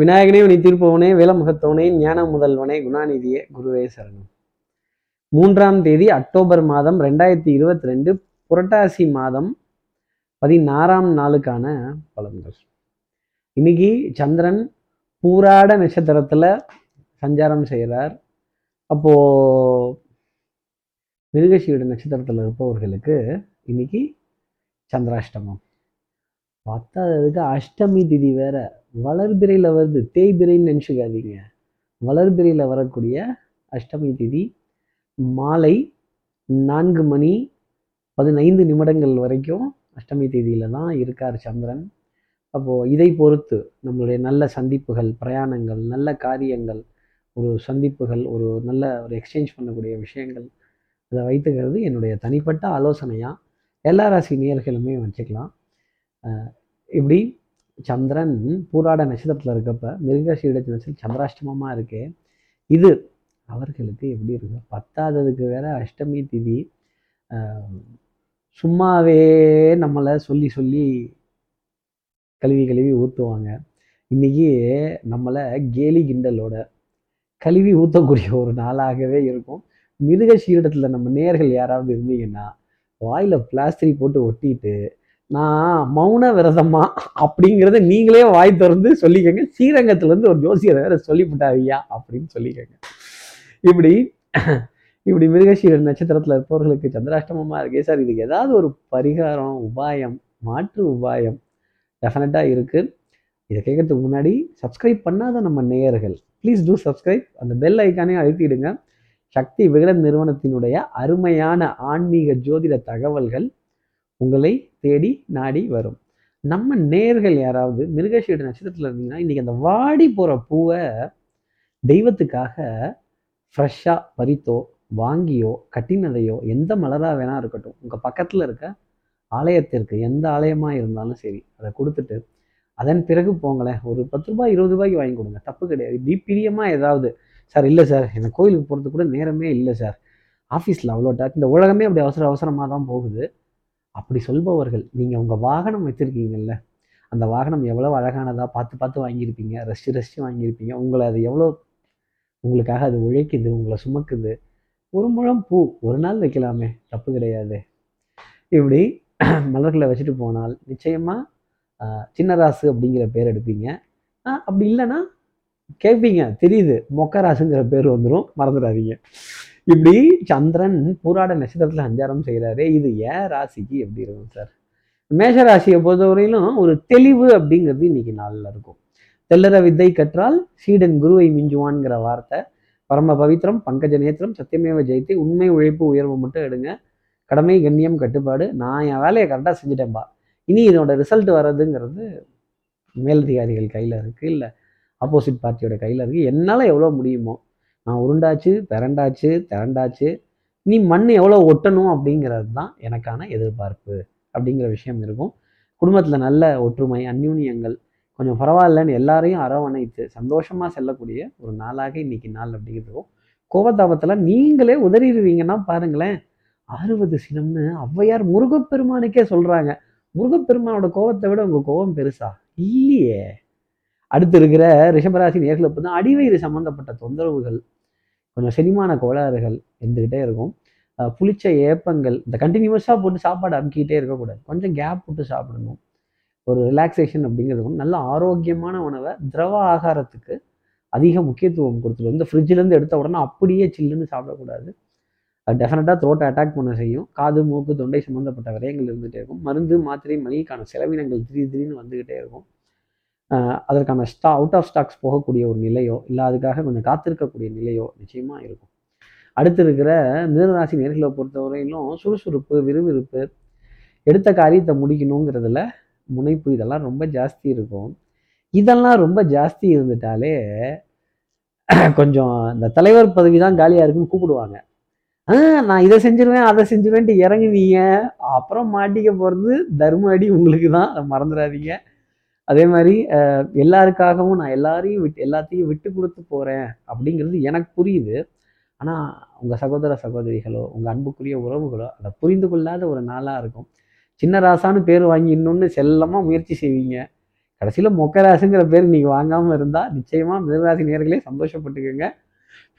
விநாயகனே நீ தீர்ப்பவனே வேலமுகத்தவனே ஞான முதல்வனே குணாநிதியே குருவே சரணம். மூன்றாம் தேதி அக்டோபர் மாதம் ரெண்டாயிரத்தி இருபத்தி ரெண்டு புரட்டாசி மாதம் பதினாறாம் நாளுக்கான பலன்கள். இன்னைக்கு சந்திரன் பூராட நட்சத்திரத்தில் சஞ்சாரம் செய்கிறார் அப்போது மிருகசியோட நட்சத்திரத்தில் இருப்பவர்களுக்கு இன்னைக்கு சந்திராஷ்டமம். பத்தாததுக்கு அஷ்டமி திதி வேற. வளர்பிறையில் வருது. தேய்பிறைன்னு நினச்சிக்காதீங்க. வளர்பிறையில் வரக்கூடிய அஷ்டமி திதி மாலை நான்கு மணி பதினைந்து நிமிடங்கள் வரைக்கும் அஷ்டமி தேதியில் தான் இருக்கார் சந்திரன். அப்போது இதை பொறுத்து நம்மளுடைய நல்ல சந்திப்புகள் பிரயாணங்கள் நல்ல காரியங்கள் ஒரு சந்திப்புகள் ஒரு நல்ல ஒரு எக்ஸ்சேஞ்ச் பண்ணக்கூடிய விஷயங்கள் இதை வைத்துக்கிறது என்னுடைய தனிப்பட்ட ஆலோசனையாக எல்லா ராசி நேர்களுமே வச்சுக்கலாம். இப்படி சந்திரன் பூராட நட்சத்திரத்தில் இருக்கப்ப மிருகசீட நட்சத்திரம் சந்திராஷ்டமமாக இருக்கு. இது அவர்களுக்கு எப்படி இருக்கு பத்தாததுக்கு வேற அஷ்டமி திதி. சும்மாவே நம்மளை சொல்லி சொல்லி கழுவி கழுவி ஊற்றுவாங்க இன்னைக்கு நம்மளை கேலி கிண்டலோட கழுவி ஊற்றக்கூடிய ஒரு நாளாகவே இருக்கும். மிருக சீரடத்தில் நம்ம நேர்கள் யாராவது இருந்தீங்கன்னா வாயில் பிளாஸ்டிக் போட்டு ஒட்டிட்டு நான் மௌன விரதமா அப்படிங்கிறத நீங்களே வாய் திறந்து சொல்லிக்கங்க. ஸ்ரீரங்கத்துலேருந்து ஒரு ஜோசியரை வேற சொல்லிவிட்டாவியா அப்படின்னு சொல்லிக்கங்க. இப்படி இப்படி மிருகசீர நட்சத்திரத்தில் இருப்பவர்களுக்கு சந்திராஷ்டமமாக இருக்கே சார். இதுக்கு ஏதாவது ஒரு பரிகாரம் உபாயம் மாற்று உபாயம் டெஃபினட்டாக இருக்குது இதை கேட்கறதுக்கு முன்னாடி சப்ஸ்கிரைப் பண்ணாத நம்ம நேயர்கள் ப்ளீஸ் டூ சப்ஸ்கிரைப் அந்த பெல் ஐக்கானே அழுத்திடுங்க. சக்தி விகடன் நிறுவனத்தினுடைய அருமையான ஆன்மீக ஜோதிட தகவல்கள் உங்களை தேடி நாடி வரும். நம்ம நேர்கள் யாராவது மிருகசீட நட்சத்திரத்தில் இருந்தீங்கன்னா இன்றைக்கி அந்த வாடி போகிற பூவை தெய்வத்துக்காக ஃப்ரெஷ்ஷாக பறித்தோ வாங்கியோ கட்டினதையோ எந்த மலராக வேணா இருக்கட்டும் உங்கள் பக்கத்தில் இருக்க ஆலயத்திற்கு எந்த ஆலயமாக இருந்தாலும் சரி அதை கொடுத்துட்டு அதன் பிறகு போங்களேன் ஒரு பத்து ரூபாய் இருபது ரூபாய்க்கு வாங்கி கொடுங்க. தப்பு கிடையாது. இப்படி பிரியமாக ஏதாவது சார் இல்லை சார் எனக்கு கோயிலுக்கு போகிறது கூட நேரமே இல்லை சார். ஆஃபீஸில் அவ்வளோ டாக் இந்த உலகமே அப்படி அவசர அவசரமாக தான் போகுது. அப்படி சொல்பவர்கள் நீங்கள் உங்கள் வாகனம் வச்சுருக்கீங்கல்ல அந்த வாகனம் எவ்வளோ அழகானதாக பார்த்து பார்த்து வாங்கியிருப்பீங்க ரசித்து ரசித்து வாங்கியிருப்பீங்க உங்களை அது எவ்வளோ உங்களுக்காக அது உழைக்குது உங்களை சுமக்குது. ஒரு முழம் பூ ஒரு நாள் வைக்கலாமே தப்பு கிடையாது. இப்படி மலர்களை வச்சுட்டு போனால் நிச்சயமாக சின்ன ராசு அப்படிங்கிற பேர் எடுப்பீங்க. அப்படி இல்லைன்னா கேட்பீங்க தெரியுது மொக்க ராசுங்கிற பேர் வந்துடும் மறந்துடாதீங்க. இப்படி சந்திரன் பூராட நட்சத்திரத்தில் சஞ்சாரம் செய்கிறாரு இது ஏன் ராசிக்கு எப்படி இருக்கும் சார்? மேஷ ராசியை பொறுத்தவரையிலும் ஒரு தெளிவு அப்படிங்கிறது இன்னைக்கு நாளில் இருக்கும். தெல்லற வித்தை கற்றால் சீடன் குருவை மிஞ்சுவான்ங்கிற வார்த்தை. பரம பவித்திரம் பங்கஜ நேத்திரம் சத்தியமேவ ஜெயித்து உண்மை உழைப்பு உயர்வு மட்டும் எடுங்க. கடமை கண்ணியம் கட்டுப்பாடு. நான் என் வேலையை கரெக்டாக செஞ்சுட்டேன்பா. இனி இதோட ரிசல்ட் வர்றதுங்கிறது மேலதிகாரிகள் கையில் இருக்குது இல்லை ஆப்போசிட் பார்ட்டியோட கையில் இருக்குது என்னால் எவ்வளோ முடியுமோ நான் உருண்டாச்சு பிறண்டாச்சு திரண்டாச்சு. நீ மண் எவ்வளோ ஒட்டணும் அப்படிங்கிறது தான் எனக்கான எதிர்பார்ப்பு அப்படிங்கிற விஷயம் இருக்கும். குடும்பத்தில் நல்ல ஒற்றுமை அந்யூன்யங்கள் கொஞ்சம் பரவாயில்லன்னு எல்லாரையும் அரவணைத்து சந்தோஷமாக செல்லக்கூடிய ஒரு நாளாக இன்னைக்கு நாள் அப்படிங்கிறதுக்கும் கோபதாபத்தில் நீங்களே உதறிடுவீங்கன்னா பாருங்களேன் அறுபது சினம்னு ஔவையார் முருகப்பெருமானுக்கே சொல்கிறாங்க முருகப்பெருமானோட கோபத்தை விட உங்கள் கோபம் பெருசா? இல்லையே. அடுத்து இருக்கிற ரிஷபராசி நேர்களை தான் அடிவயிறு சம்மந்தப்பட்ட தொந்தரவுகள் கொஞ்சம் செரிமான கோளாறுகள் இருந்துக்கிட்டே இருக்கும். புளிச்ச ஏப்பங்கள் இந்த கண்டினியூஸாக போட்டு சாப்பாடு அமுக்கிட்டே இருக்கக்கூடாது. கொஞ்சம் கேப் போட்டு சாப்பிடணும். ஒரு ரிலாக்ஸேஷன் அப்படிங்கிறதுக்கும் நல்ல ஆரோக்கியமான உணவை திரவ ஆகாரத்துக்கு அதிக முக்கியத்துவம் கொடுத்துட்டு இந்த ஃப்ரிட்ஜிலேருந்து எடுத்த உடனே அப்படியே சில்லுன்னு சாப்பிடக்கூடாது. டெஃபினட்டாக த்ரோட்டை அட்டாக் பண்ண செய்யும். காது மூக்கு தொண்டை சம்மந்தப்பட்ட விரயங்கள் இருந்துகிட்டே இருக்கும். மருந்து மாத்திரை மளிகைக்கான செலவினங்கள் திடீர் திடீர்னு வந்துக்கிட்டே இருக்கும். அதற்கான ஸ்டா அவுட் ஆஃப் ஸ்டாக்ஸ் போகக்கூடிய ஒரு நிலையோ இல்லை அதுக்காக கொஞ்சம் காத்திருக்கக்கூடிய நிலையோ நிச்சயமாக இருக்கும். அடுத்து இருக்கிற மிதனராசி நேர்களை பொறுத்தவரையிலும் சுறுசுறுப்பு விறுவிறுப்பு எடுத்த காரியத்தை முடிக்கணுங்கிறதுல முனைப்பு இதெல்லாம் ரொம்ப ஜாஸ்தி இருக்கும். இதெல்லாம் ரொம்ப ஜாஸ்தி இருந்துட்டாலே கொஞ்சம் இந்த தலைவர் பதவி தான் காலியாக இருக்குன்னு கூப்பிடுவாங்க. ஆ நான் இதை செஞ்சிருவேன் அதை செஞ்சிருவேன்ட்டு இறங்குவீங்க அப்புறம் மாட்டிக்க போகிறது தர்ம அடி உங்களுக்கு தான் அதை மறந்துடாதீங்க. அதே மாதிரி எல்லாருக்காகவும் நான் எல்லாரையும் விட்டு எல்லாத்தையும் விட்டு கொடுத்து போகிறேன் அப்படிங்கிறது எனக்கு புரியுது. ஆனால் உங்கள் சகோதர சகோதரிகளோ உங்கள் அன்புக்குரிய உறவுகளோ அதை புரிந்து கொள்ளாத ஒரு நாளாக இருக்கும். சின்ன ராசான்னு பேர் வாங்கி இன்னொன்று செல்லமாக முயற்சி செய்வீங்க. கடைசியில் மொக்கராசுங்கிற பேர் நீங்கள் வாங்காமல் இருந்தால் நிச்சயமாக மிதராசி நேர்களே சந்தோஷப்பட்டுக்கோங்க.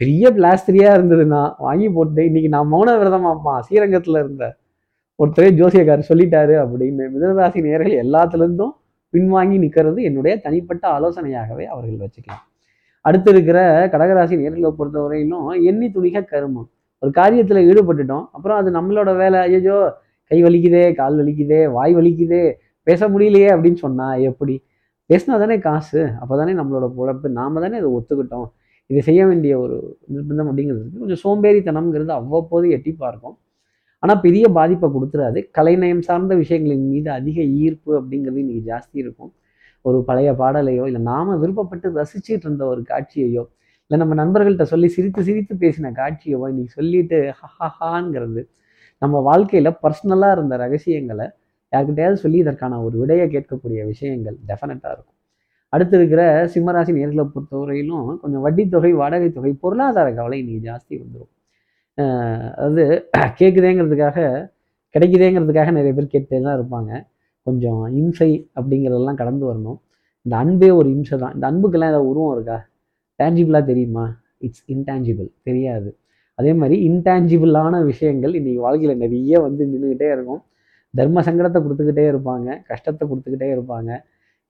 பெரிய பிளாஸ்திரியாக இருந்ததுன்னா வாங்கி போட்டு இன்றைக்கி நான் மௌன விரதமாப்பா ஸ்ரீரங்கத்தில் இருந்த ஒருத்தரே ஜோசியக்காரர் சொல்லிட்டாரு அப்படின்னு மிதனராசி நேர்கள் எல்லாத்துலேருந்தும் பின்வாங்கி நிற்கிறது என்னுடைய தனிப்பட்ட ஆலோசனையாகவே அவர்கள் வச்சுக்கலாம். அடுத்து இருக்கிற கடகராசி நேர்களை பொறுத்தவரையிலும் எண்ணி துணிக கருமம். ஒரு காரியத்தில் ஈடுபட்டுட்டோம். அப்புறம் அது நம்மளோட வேலை. ஐயோ கை வலிக்குதே கால் வலிக்குதே வாய் வலிக்குதே பேச முடியலையே அப்படின்னு சொன்னா எப்படி? பேசினா தானே காசு. அப்போ தானே நம்மளோட பொழப்பு நாம தானே அதை ஒத்துக்கிட்டோம். இதை செய்ய வேண்டிய ஒரு நிர்பந்தம் அப்படிங்கிறது கொஞ்சம் சோம்பேறித்தனம்ங்கிறது அவ்வப்போது எட்டி பார்க்கும். ஆனால் பெரிய பாதிப்பை கொடுத்துறாது. கலைநயம் சார்ந்த விஷயங்களின் மீது அதிக ஈர்ப்பு அப்படிங்கிறது இன்றைக்கி ஜாஸ்தி இருக்கும். ஒரு பழைய பாடலையோ இல்லை நாம விருப்பப்பட்டு ரசிச்சிட்டு இருந்த ஒரு காட்சியையோ இல்லை நம்ம நண்பர்கள்ட்ட சொல்லி சிரித்து சிரித்து பேசின காட்சியவோ இன்னைக்கு சொல்லிட்டு ஹஹாங்கிறது நம்ம வாழ்க்கையில் பர்சனலாக இருந்த ரகசியங்களை யார்கிட்டயாவது சொல்லி இதற்கான ஒரு விடையை கேட்கக்கூடிய விஷயங்கள் டெஃபினட்டாக இருக்கும். அடுத்து இருக்கிற சிம்மராசி நேர்களை பொறுத்தவரையிலும் கொஞ்சம் வட்டி தொகை வாடகை தொகை பொருளாதார கவலை இன்னைக்கு ஜாஸ்தி வந்துடும் அதாவது கேட்குதேங்கிறதுக்காக கிடைக்குதேங்கிறதுக்காக நிறைய பேர் கேட்டுகிட்டே தான் இருப்பாங்க. கொஞ்சம் இம்சை அப்படிங்கிறதெல்லாம் கடந்து வரணும். இந்த அன்பே ஒரு இம்சை தான் இந்த அன்புக்கெல்லாம் ஏதாவது உருவம் இருக்கா? டேஞ்சிபிளாக தெரியுமா? இட்ஸ் இன்டேஞ்சிபிள் தெரியாது. அதே மாதிரி இன்டேஞ்சிபிளான விஷயங்கள் இன்றைக்கி வாழ்க்கையில் நிறைய வந்து நின்றுக்கிட்டே இருக்கும். தர்ம சங்கடத்தை கொடுத்துக்கிட்டே இருப்பாங்க. கஷ்டத்தை கொடுத்துக்கிட்டே இருப்பாங்க.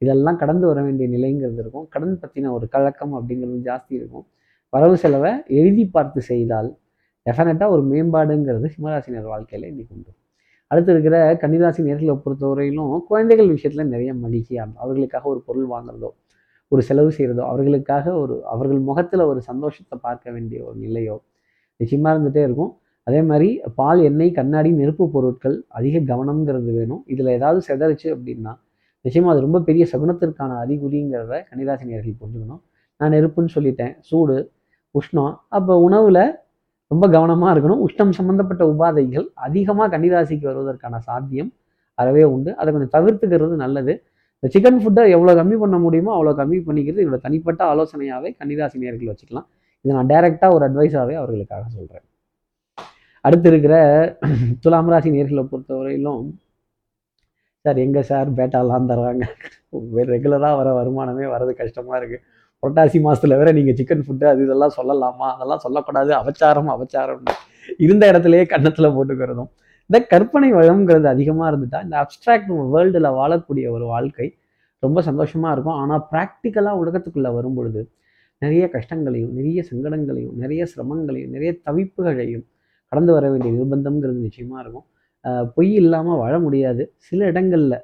இதெல்லாம் கடந்து வர வேண்டிய நிலைங்கிறது இருக்கும். கடன் பற்றின ஒரு கலக்கம் அப்படிங்கிறது ஜாஸ்தி இருக்கும். வரவு செலவை எழுதி பார்த்து செய்தால் டெஃபினட்டாக ஒரு மேம்பாடுங்கிறது சிம்மராசினர் வாழ்க்கையில் இன்னைக்கு உண்டு. அடுத்து இருக்கிற கன்னிராசி நேர்களை பொறுத்தவரையிலும் குழந்தைகள் விஷயத்தில் நிறைய மகிழ்ச்சியாக அவர்களுக்காக ஒரு பொருள் வாங்குறதோ ஒரு செலவு செய்கிறதோ அவர்களுக்காக ஒரு அவர்கள் முகத்தில் ஒரு சந்தோஷத்தை பார்க்க வேண்டிய ஒரு நிலையோ நிச்சயமாக இருந்துகிட்டே இருக்கும். அதே மாதிரி பால் எண்ணெய் கண்ணாடி நெருப்பு பொருட்கள் அதிக கவனம்ங்கிறது வேணும். இதில் ஏதாவது செதறிச்சு அப்படின்னா நிச்சயமாக அது ரொம்ப பெரிய சகுனத்திற்கான அறிகுறிங்கிறத கன்னிராசி நேர்கள் புரிஞ்சுக்கணும். நான் நெருப்புன்னு சொல்லிட்டேன் சூடு உஷ்ணம். அப்போ உணவில் ரொம்ப கவனமாக இருக்கணும். உஷ்ணம் சம்மந்தப்பட்ட உபாதைகள் அதிகமாக கன்னிராசிக்கு வருவதற்கான சாத்தியம் அறவே உண்டு. அதை கொஞ்சம் தவிர்த்துக்கிறது நல்லது. இந்த சிக்கன் ஃபுட்டை எவ்வளோ கம்மி பண்ண முடியுமோ அவ்வளோ கம்மி பண்ணிக்கிறது இவ்வளோ தனிப்பட்ட ஆலோசனையாகவே கன்னிராசி நேர்கள் வச்சுக்கலாம். இதை நான் டைரெக்டாக ஒரு அட்வைஸாகவே அவர்களுக்காக சொல்கிறேன் அடுத்து இருக்கிற துலாம் ராசி நேர்களை பொறுத்தவரையிலும் சார் எங்கே சார் பேட்டாலாம் தர்றாங்க? ரெகுலராக வர வருமானமே வர்றது கஷ்டமாக இருக்குது புரட்டாசி மாதத்தில் வேற நீங்கள் சிக்கன் ஃபுட்டு அது இதெல்லாம் சொல்லலாமா? அதெல்லாம் சொல்லக்கூடாது. அபச்சாரம் அவச்சாரம்னு இருந்த இடத்துலையே கன்னத்தில் போட்டுக்கிறதும். இந்த கற்பனை வளம்ங்கிறது அதிகமாக இருந்துட்டா இந்த அப்ட்ராக்ட் வேர்ல்டில் வாழக்கூடிய ஒரு வாழ்க்கை ரொம்ப சந்தோஷமாக இருக்கும். ஆனால் ப்ராக்டிக்கலாக உலகத்துக்குள்ளே வரும் பொழுது நிறைய கஷ்டங்களையும் நிறைய சங்கடங்களையும் நிறைய சிரமங்களையும் நிறைய தவிப்புகளையும் கடந்து வர வேண்டிய நிர்பந்தம்ங்கிறது நிச்சயமாக இருக்கும். பொய் இல்லாமல் வாழ முடியாது. சில இடங்களில்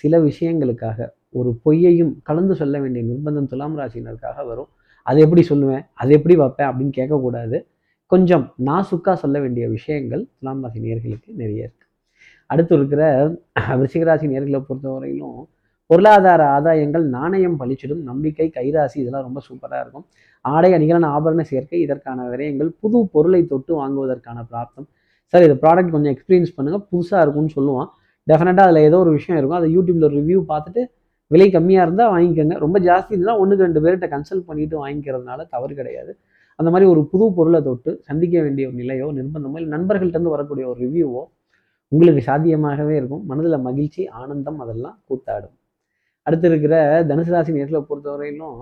சில விஷயங்களுக்காக ஒரு பொய்யையும் கலந்து சொல்ல வேண்டிய நிர்பந்தம் துலாம் ராசினருக்காக வரும். அதை எப்படி சொல்லுவேன்? அதை எப்படி வைப்பேன்? அப்படின்னு கேட்கக்கூடாது. கொஞ்சம் நாசுக்காக சொல்ல வேண்டிய விஷயங்கள் துலாம் ராசி நேர்களுக்கு நிறைய இருக்குது அடுத்து இருக்கிற விருச்சிகராசி நேர்களை பொறுத்தவரையிலும் பொருளாதார ஆதாயங்கள் நாணயம் பழிச்சிடும் நம்பிக்கை கைராசி இதெல்லாம் ரொம்ப சூப்பராக இருக்கும். ஆடை அணிகளான ஆபரண சேர்க்கை இதற்கான விரயங்கள் புது பொருளை தொட்டு வாங்குவதற்கான பிராப்தம். சார் இது ப்ராடக்ட் கொஞ்சம் எக்ஸ்பீரியன்ஸ் பண்ணுங்கள் புதுசாக இருக்கும்னு சொல்லுவான். டெஃபினட்டாக அதில் ஏதோ ஒரு விஷயம் இருக்கும். அதை யூடியூப்பில் ரிவ்யூ பார்த்துட்டு விலை கம்மியாக இருந்தால் வாங்கிக்கோங்க. ரொம்ப ஜாஸ்தி இருந்தால் ஒன்றுக்கு ரெண்டு பேர்கிட்ட கன்சல்ட் பண்ணிட்டு வாங்கிக்கிறதுனால தவறு கிடையாது. அந்த மாதிரி ஒரு புது பொருளை தொட்டு சந்திக்க வேண்டிய ஒரு நிலையோ நிர்பந்தமோ இல்லை நண்பர்கள்ட்டேருந்து வரக்கூடிய ஒரு ரிவ்யூவோ உங்களுக்கு சாத்தியமாகவே இருக்கும். மனதில் மகிழ்ச்சி ஆனந்தம் அதெல்லாம் கூத்தாடும். அடுத்து இருக்கிற தனுசு ராசி நேர்களை பொறுத்தவரையிலும்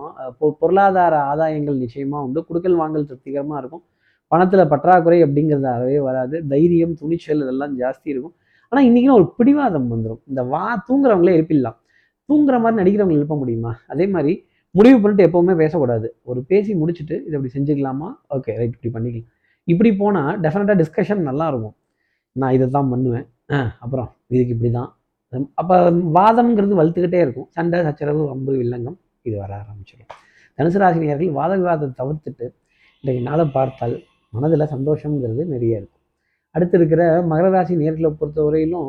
பொருளாதார ஆதாயங்கள் நிச்சயமாக உண்டு. குடுக்கல் வாங்கல் திருப்திகரமாக இருக்கும். பணத்தில் பற்றாக்குறை அப்படிங்கிறது அறவே வராது. தைரியம் துணிச்சல் இதெல்லாம் ஜாஸ்தி இருக்கும். ஆனால் இன்றைக்கி ஒரு பிடிவாதம் வந்துடும் இந்த வா தூங்குறவங்களே எழுப்பிடலாம். தூங்குற மாதிரி நடிக்கிறவங்க எழுப்ப முடியுமா? அதே மாதிரி முடிவு பண்ணிட்டு எப்போவுமே பேசக்கூடாது. ஒரு பேசி முடிச்சுட்டு இதை இப்படி செஞ்சுக்கலாமா? ஓகே ரைட் இப்படி பண்ணிக்கலாம். இப்படி போனால் டெஃபினட்டாக டிஸ்கஷன் நல்லா இருக்கும். நான் இதை தான் பண்ணுவேன். அப்புறம் இதுக்கு இப்படி தான். அப்போ வாதம்ங்கிறது வலுத்துக்கிட்டே இருக்கும். சண்டை சச்சரவு வம்பு வில்லங்கம் இது வர ஆரம்பிச்சிடும். தனுசு ராசினியர்கள் வாத விவாதத்தை தவிர்த்துட்டு இன்றைக்கு நாளை பார்த்தால் மனதில் சந்தோஷங்கிறது நிறைய இருக்கும். அடுத்து இருக்கிற மகர ராசி நேர்களை பொறுத்தவரையிலும்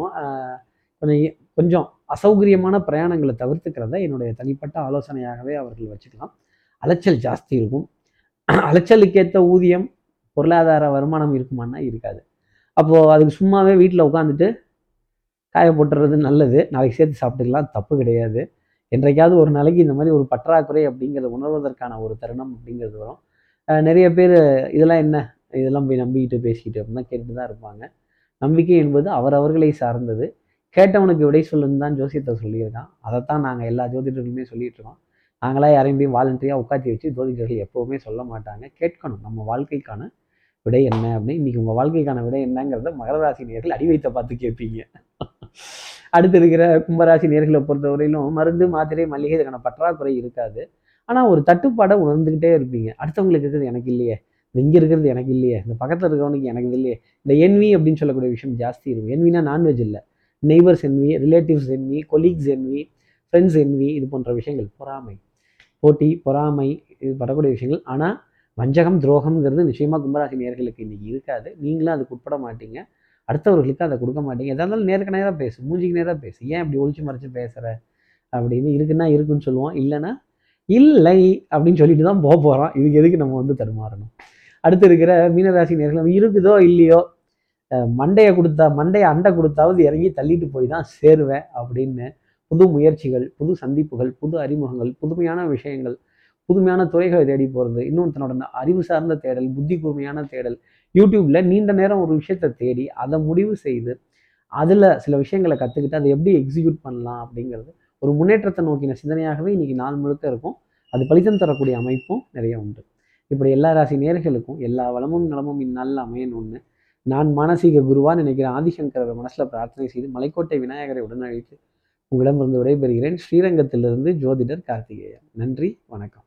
கொஞ்சம் கொஞ்சம் அசௌகரியமான பிரயாணங்களை தவிர்த்துக்கிறத என்னுடைய தனிப்பட்ட ஆலோசனையாகவே அவர்கள் வச்சுக்கலாம். அலைச்சல் ஜாஸ்தி இருக்கும். அலைச்சலுக்கேற்ற ஊதியம் பொருளாதார வருமானம் இருக்குமான்னா இருக்காது. அப்போது அதுக்கு சும்மாவே வீட்டில் உட்காந்துட்டு காய போட்டுறது நல்லது. நாளைக்கு சேர்த்து சாப்பிட்டுக்கலாம். தப்பு கிடையாது. என்றைக்காவது ஒரு நாளைக்கு இந்த மாதிரி ஒரு பற்றாக்குறை அப்படிங்கிறத உணர்வதற்கான ஒரு தருணம் அப்படிங்கிறது வரும். நிறைய பேர் இதெல்லாம் என்ன? இதெல்லாம் போய் நம்பிக்கிட்டு பேசிக்கிட்டு அப்படின்னு கேட்டு கேட்டுட்டு தான் இருப்பாங்க. நம்பிக்கை என்பது அவரவர்களை சார்ந்தது. கேட்டவனுக்கு விடை சொல்லுன்னு தான் ஜோசியத்தை சொல்லியிருக்கான். அதைத்தான் நாங்கள் எல்லா ஜோதிடர்களுமே சொல்லிட்டு இருக்கோம் நாங்களாம் யாரையும் போய் வாலண்டரியாக உட்காத்தி வச்சு ஜோதிடர்கள் எப்போவுமே சொல்ல மாட்டாங்க. கேட்கணும் நம்ம வாழ்க்கைக்கான விடை என்ன அப்படின்னு. இன்றைக்கி உங்கள் வாழ்க்கைக்கான விடை என்னங்கிறத மகர ராசி நேர்கள் அடி வைத்த பார்த்து கேட்பீங்க. அடுத்து இருக்கிற கும்பராசி நேர்களை பொறுத்தவரையிலும் மருந்து மாத்திரை மல்லிகை இதுக்கான பற்றாக்குறை இருக்காது. ஆனால் ஒரு தட்டுப்பாடை உணர்ந்துக்கிட்டே இருப்பீங்க. அடுத்தவங்களுக்கு இருக்கிறது எனக்கு இல்லையே. இங்கே இருக்கிறது எனக்கு இல்லையே. இந்த பக்கத்தில் இருக்கிறவனுக்கு எனக்கு இல்லையே. இந்த என்வி அப்படின்னு சொல்லக்கூடிய விஷயம் ஜாஸ்தி இருக்கும். என்வினா நான்வெஜ் இல்லை. Neighbours envy relatives envy colleagues envy friends envy இது போன்ற விஷயங்கள். பொறாமை. போட்டி பொறாமை இது படக்கூடிய விஷயங்கள். ஆனால் வஞ்சகம் துரோகம்ங்கிறது நிச்சயமாக கும்பராசி நேர்களுக்கு இன்றைக்கி இருக்காது. நீங்களும் அதுக்கு உட்பட மாட்டீங்க. அடுத்தவர்களுக்கு அதை கொடுக்க மாட்டீங்க. எதாக இருந்தாலும் நேருக்கு நேராக பேசு மூஞ்சிக்கு நேராக பேசு. ஏன் இப்படி ஒழிச்சு மறைச்சு பேசுகிற அப்படின்னு இருக்குன்னா இருக்குன்னு சொல்லுவோம். இல்லைன்னா இல்லை அப்படின்னு சொல்லிட்டு தான் போக போகிறோம் இதுக்கு எதுக்கு நம்ம வந்து தடுமாறணும்? அடுத்து இருக்கிற மீனராசி நேர்கள் இருக்குதோ இல்லையோ மண்டையை கொடுத்தா மண்டையை அண்டை கொடுத்தாவது இறங்கி தள்ளிட்டு போய் தான் சேருவேன் அப்படின்னு புது முயற்சிகள் புது சந்திப்புகள் புது அறிமுகங்கள் புதுமையான விஷயங்கள் புதுமையான துறைகளை தேடி போகிறது இன்னொருத்தனோட அறிவு சார்ந்த தேடல் புத்தி கூர்மையான தேடல் யூடியூப்பில் நீண்ட நேரம் ஒரு விஷயத்தை தேடி அதை முடிவு செய்து அதில் சில விஷயங்களை கற்றுக்கிட்டு அதை எப்படி எக்ஸிக்யூட் பண்ணலாம் அப்படிங்கிறது ஒரு முன்னேற்றத்தை நோக்கின சிந்தனையாகவே இன்றைக்கி நாள் முழுக்க இருக்கும். அது பலிதம் தரக்கூடிய அமைப்பும் நிறைய உண்டு. இப்படி எல்லா ராசி நேர்களுக்கும் எல்லா வளமும் நலமும் இந்நாளில் அமையணும்னு நான் மானசீக குருவா நினைக்கிற ஆதிசங்கரவர் மனசில் பிரார்த்தனை செய்து மலைக்கோட்டை விநாயகரை உடனழைத்து உங்களிடமிருந்து விடைபெறுகிறேன். ஸ்ரீரங்கத்திலிருந்து ஜோதிடர் கார்த்திகேயன். நன்றி வணக்கம்.